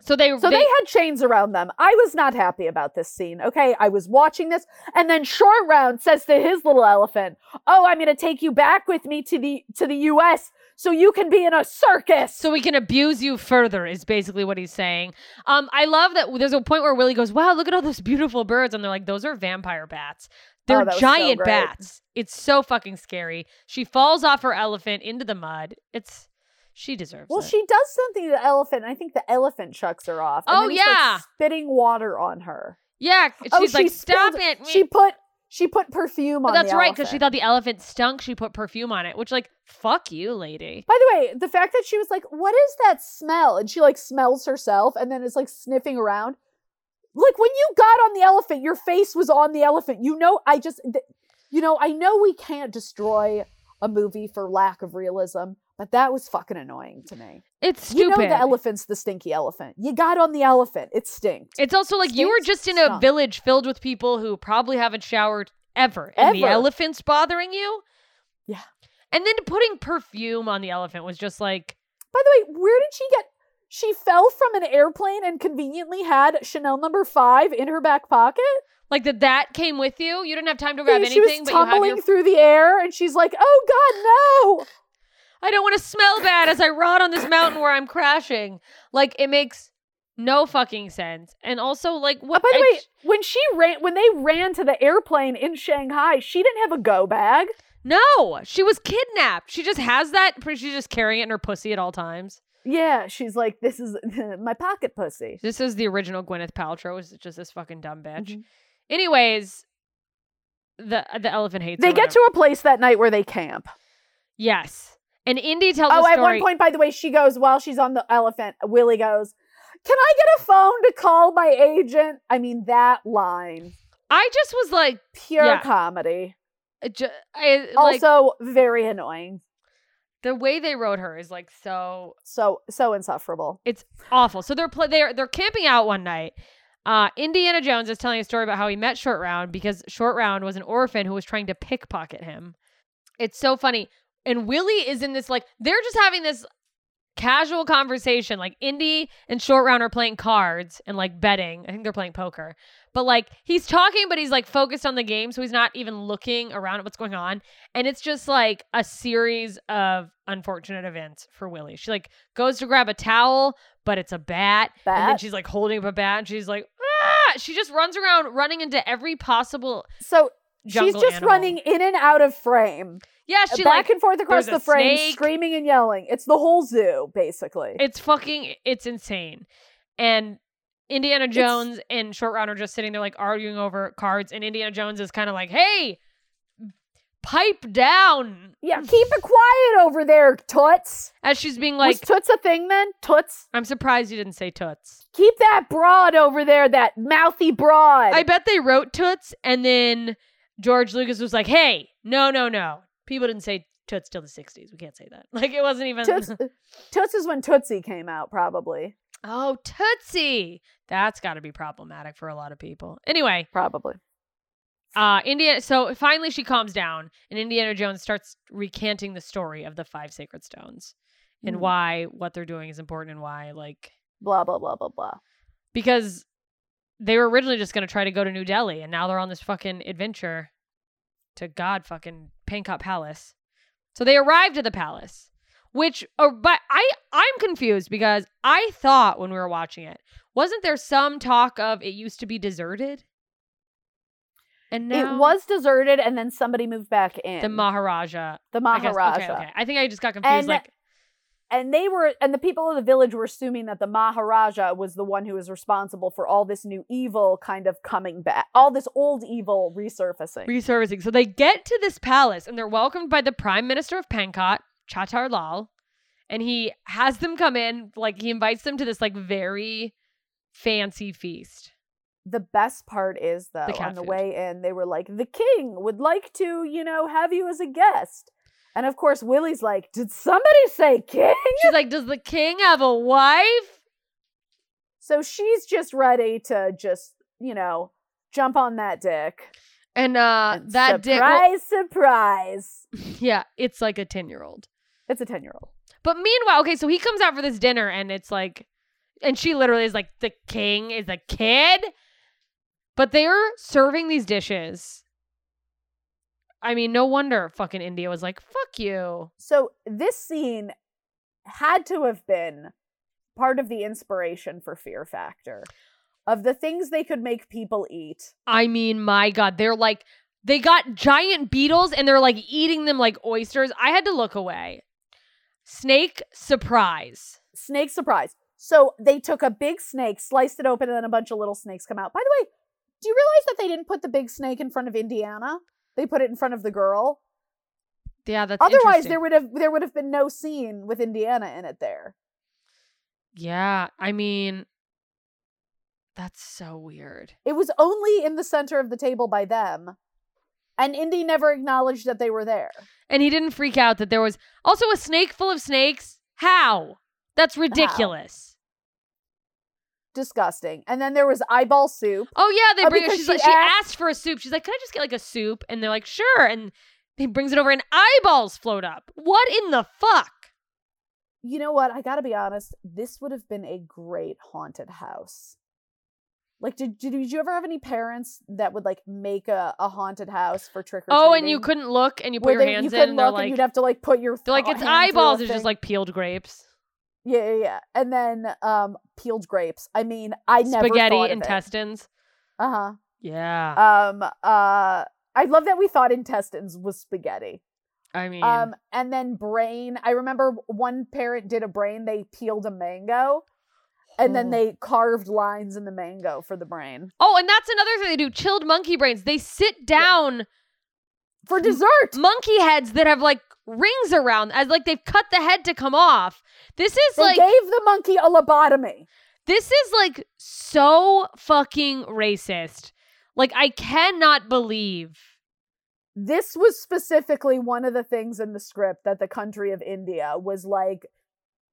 So they So they, had chains around them. I was not happy about this scene. Okay, I was watching this, and then Short Round says to his little elephant, "Oh, I'm going to take you back with me to the to the U.S. so you can be in a circus." so we can abuse you further is basically what he's saying. Um, I love that there's a point where Willie goes, "Wow, look at all those beautiful birds," and they're like, "Those are vampire bats. They're Oh, was so giant bats. It's so fucking scary." She falls off her elephant into the mud. It's she deserves well, it. she does something to the elephant. and I think the elephant chucks her off. Oh, yeah. spitting water on her. yeah, oh, she's oh, like, she "Stop it!" She put she put perfume But on. that's right because she thought the elephant stunk. She put perfume on it, which like fuck you, lady. By the way, the fact that she was like, "What is that smell?" and she like smells herself and then is like sniffing around. Like when you got on the elephant, your face was on the elephant. You know, I just, th- you know, I know we can't destroy a movie for lack of realism, but that was fucking annoying to me. It's stupid. You know, the elephant's the stinky elephant. You got on the elephant, it stinks. It's also like you were just in a stunk. village filled with people who probably haven't showered ever, and the elephant's bothering you. Yeah. And then putting perfume on the elephant was just like, By the way, where did she get? She fell from an airplane and conveniently had Chanel number five in her back pocket. like that. That came with you. You didn't have time to grab she anything, was but you have tumbling your. through the air, and she's like, "Oh God, no!" I don't want to smell bad as I rot on this mountain where I'm crashing. Like it makes no fucking sense. And also, like, what? Uh, by the way, when she ran, when they ran to the airplane in Shanghai, she didn't have a go bag. no, she was kidnapped. She just has that. She's just carrying it in her pussy at all times. Yeah, she's like, "This is my pocket pussy." This is the original Gwyneth Paltrow. Is just this fucking dumb bitch. Mhm. Anyways, the the elephant hates. They get to a place that night where they camp. yes, and Indy tells Oh, at one point, by the way, she goes while she's on the elephant. Willie goes, "Can I get a phone to call my agent?" I mean, that line, I just was like, pure Yeah. comedy. uh, I, like Also, very annoying. the way they wrote her is like so So so insufferable. It's awful. So they're pl- they're they're camping out one night. Uh, Indiana Jones is telling a story about how he met Short Round because Short Round was an orphan who was trying to pickpocket him. It's so funny. And Willie is in this, like, they're just having this casual conversation. Like, Indy and Short Round are playing cards and, like, betting. I think they're playing poker. But, like, he's talking, but he's, like, focused on the game. So he's not even looking around at what's going on. And it's just, like, a series of unfortunate events for Willie. She, like, goes to grab a towel, but it's a bat. And then she's, like, holding up a bat. And she's like, ah! She just runs around running into every possible So she's just animal. running in and out of frame, Yeah, uh, she back like and forth across the frame, snake. screaming and yelling. It's the whole zoo, basically. it's fucking it's insane. And Indiana Jones and Short Round are just sitting there like arguing over cards, and Indiana Jones is kind of like, "Hey, pipe down!" yeah, keep it quiet over there, Toots. As she's being Was like, Toots a thing then? Toots? "I'm surprised you didn't say toots." Keep that broad over there, that mouthy broad. I bet they wrote toots, and then George Lucas was like, "Hey, no, no, no, people didn't say toots till the '60s. We can't say that. Like it wasn't even." Toots, Toots is when Tootsie came out, probably. oh, tootsie. That's got to be problematic for a lot of people. Anyway, Probably. uh indiana so finally she calms down and indiana jones starts recanting the story of the five sacred stones and Mhm. why what they're doing is important and why like Blah, blah, blah, blah, blah. because they were originally just going to try to go to new delhi and now they're on this fucking adventure to god fucking pankot palace so they arrived at the palace which uh, but i i'm confused because i thought when we were watching it wasn't there some talk of it used to be deserted and now It was deserted and then somebody moved back in. the maharaja the I guess- Maharaja. okay, okay. I think I just got confused. And- like, And they were, and the people of the village were assuming that the Maharaja was the one who was responsible for all this new evil kind of coming back, all this old evil resurfacing. resurfacing. So they get to this palace and they're welcomed by the Prime Minister of Pankot, Chattar Lal, and he has them come in. Like he invites them to this like very fancy feast. the best part is though The on the food. way in they were like the king would like to you know have you as a guest and of course willie's like did somebody say king She's like, "Does the king have a wife?" so she's just ready to just you know jump on that dick And uh, And that dick. surprise surprise yeah, it's like a ten year old. it's a 10 year old But meanwhile, okay, so he comes out for this dinner and it's like, and she literally is like, the king is a kid. But they're serving these dishes. I mean, no wonder fucking India was like, fuck you. so this scene had to have been part of the inspiration for fear factor of the things they could make people eat I mean, my God, they're like, they got giant beetles and they're like eating them like oysters. I had to look away. Snake surprise. snake surprise. So they took a big snake, sliced it open, and then a bunch of little snakes come out. By the way, do you realize that they didn't put the big snake in front of Indiana? They put it in front of the girl. Yeah, that's Otherwise, there would have there would have been no scene with Indiana in it there. Yeah, I mean, that's so weird. It was only in the center of the table by them, and Indy never acknowledged that they were there. And he didn't freak out that there was also a snake full of snakes. How? That's ridiculous. Disgusting. And then there was eyeball soup. Oh yeah, they Oh, bring her. She's she like, she asked- asked for a soup. She's like, "Can I just get like a soup?" And they're like, "Sure." And he brings it over, and eyeballs float up. What in the fuck? You know what? I gotta be honest. This would have been a great haunted house. Like, did, did, did you ever have any parents that would like make a, a haunted house for trick or Oh, and you couldn't look, and you put Where your they- hands you in. couldn't And they're look, and you'd have to like put your they're like, it's hand through a eyeballs. It's just like peeled grapes, yeah, yeah, yeah. And then um peeled grapes. I mean, I never spaghetti, intestines. Uh huh. Yeah, Um. Uh. I love that we thought intestines was spaghetti. I mean, Um. And then brain. I remember one parent did a brain. They peeled a mango, and then they carved lines in the mango for the brain oh, and that's another thing they do. Chilled monkey brains. They sit down. for dessert. monkey heads that have like rings around as like they've cut the head to come off. This is They like gave the monkey a lobotomy. this is like so fucking racist. Like I cannot believe. this was specifically one of the things in the script that the country of India was like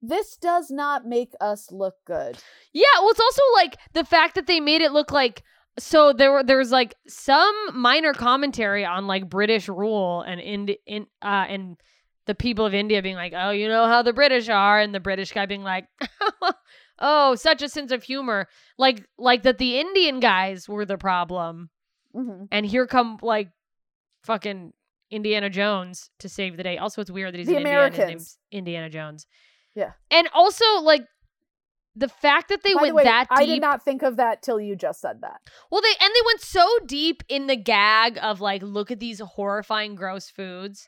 this does not make us look good. Yeah, well, it's also like the fact that they made it look like so there were there was like some minor commentary on like British rule and in in uh and the people of India being like, oh, you know how the British are, and the British guy being like, oh, such a sense of humor, like like that the Indian guys were the problem, hmm and here come like fucking Indiana Jones to save the day. Also, it's weird that he's The in India and Americans. name's Indiana Jones. Yeah. and also like the fact that they By went the way, that deep. I did not think of that till you just said that. Well, they and they went so deep in the gag of like, look at these horrifying, gross foods,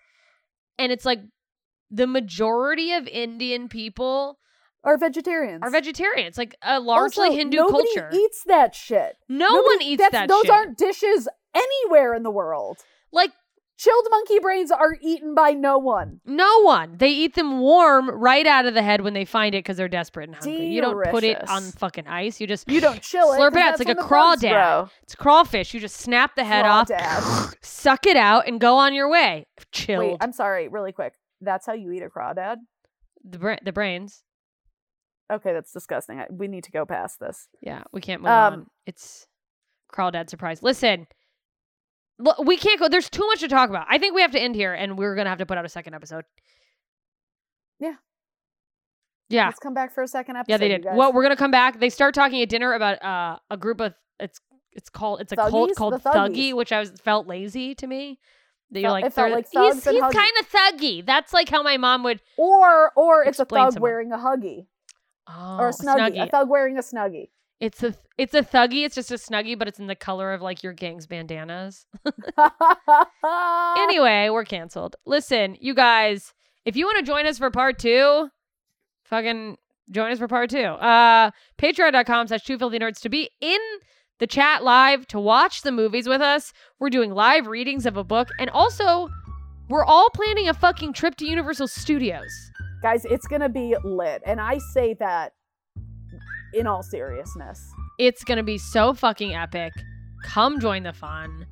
and it's like the majority of Indian people Are vegetarians. are vegetarians, like a largely Also, Hindu nobody culture. eats that shit. no Nobody- one eats that Those shit. aren't dishes anywhere in the world. like Chilled monkey brains are eaten by no one. no one. They eat them warm right out of the head when they find it because they're desperate and hungry. You don't put it on fucking ice. You just You don't chill it. Slurp it out. It's that's like a when the bugs crawdad. grow. it's crawfish. You just snap the head off, Crawdad. suck it out, and go on your way. Chilled. Wait, I'm sorry, really quick. That's how you eat a crawdad? the bra- the brains. Okay, that's disgusting. I, we need to go past this. Yeah, we can't move Um, on. It's crawdad surprise. Listen, we can't go. There's too much to talk about. I think we have to end here, and we're gonna have to put out a second episode. Yeah. Yeah. Let's come back for a second episode. Yeah, they did. Well, we're gonna come back. They start talking at dinner about uh, a group of it's it's called it's a cult called Thuggy, which I was felt lazy to me. That you're like, like he's he's kind of thuggy. That's like how my mom would. or or it's a thug someone. wearing a huggy Oh, or a snuggie. A thug wearing a snuggie. It's a it's a thuggy. It's just a snuggie, but it's in the color of like your gang's bandanas. anyway, we're canceled. Listen, you guys, if you want to join us for part two, fucking join us for part two. Uh patreon.com slash two filthy nerds to be in the chat live to watch the movies with us. We're doing live readings of a book, and also we're all planning a fucking trip to Universal Studios. Guys, it's gonna be lit, and I say that in all seriousness. It's gonna be so fucking epic. Come join the fun.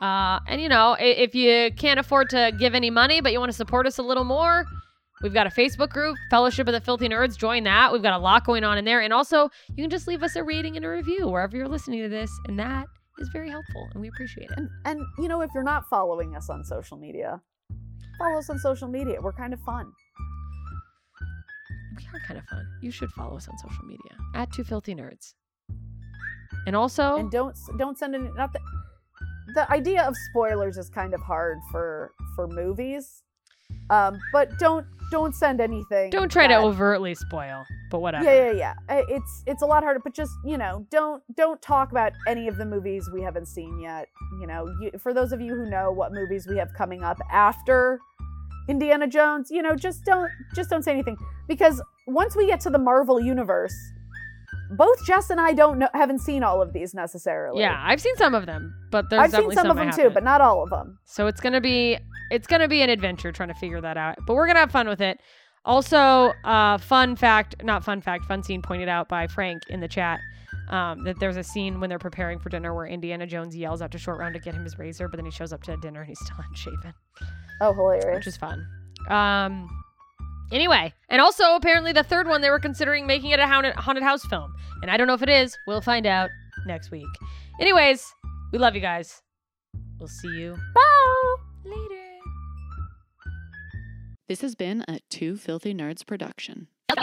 Uh, and you know, if you can't afford to give any money, but you want to support us a little more, we've got a Facebook group, Fellowship of the Filthy Nerds. Join that. We've got a lot going on in there. And also, you can just leave us a rating and a review wherever you're listening to this, and that is very helpful, and we appreciate it. And and you know, if you're not following us on social media, follow us on social media. We're kind of fun. We are kind of fun. You should follow us on social media at Two Filthy Nerds. And also, And don't don't send any not the the idea of spoilers is kind of hard for for movies. Um, but don't don't send anything. don't try to overtly spoil, but whatever. Yeah, yeah, yeah. It's it's a lot harder, but just you know, don't don't talk about any of the movies we haven't seen yet. You know, you, for those of you who know what movies we have coming up after Indiana Jones, you know, just don't just don't say anything because once we get to the Marvel universe, both Jess and I don't know haven't seen all of these necessarily. Yeah, I've seen some of them, but there's I've seen definitely some of them too, but not all of them. So it's gonna be it's gonna be an adventure trying to figure that out. But we're gonna have fun with it. Also, uh, fun fact, not fun fact, fun scene pointed out by Frank in the chat. Um, that there's a scene when they're preparing for dinner where Indiana Jones yells out to Short Round to get him his razor, but then he shows up to dinner and he's still unshaven, Oh, hilarious! which is fun. Um, anyway, and also apparently the third one they were considering making it a haunted, haunted house film, and I don't know if it is. We'll find out next week. Anyways, we love you guys. We'll see you Bye. later. This has been a Two Filthy Nerds production.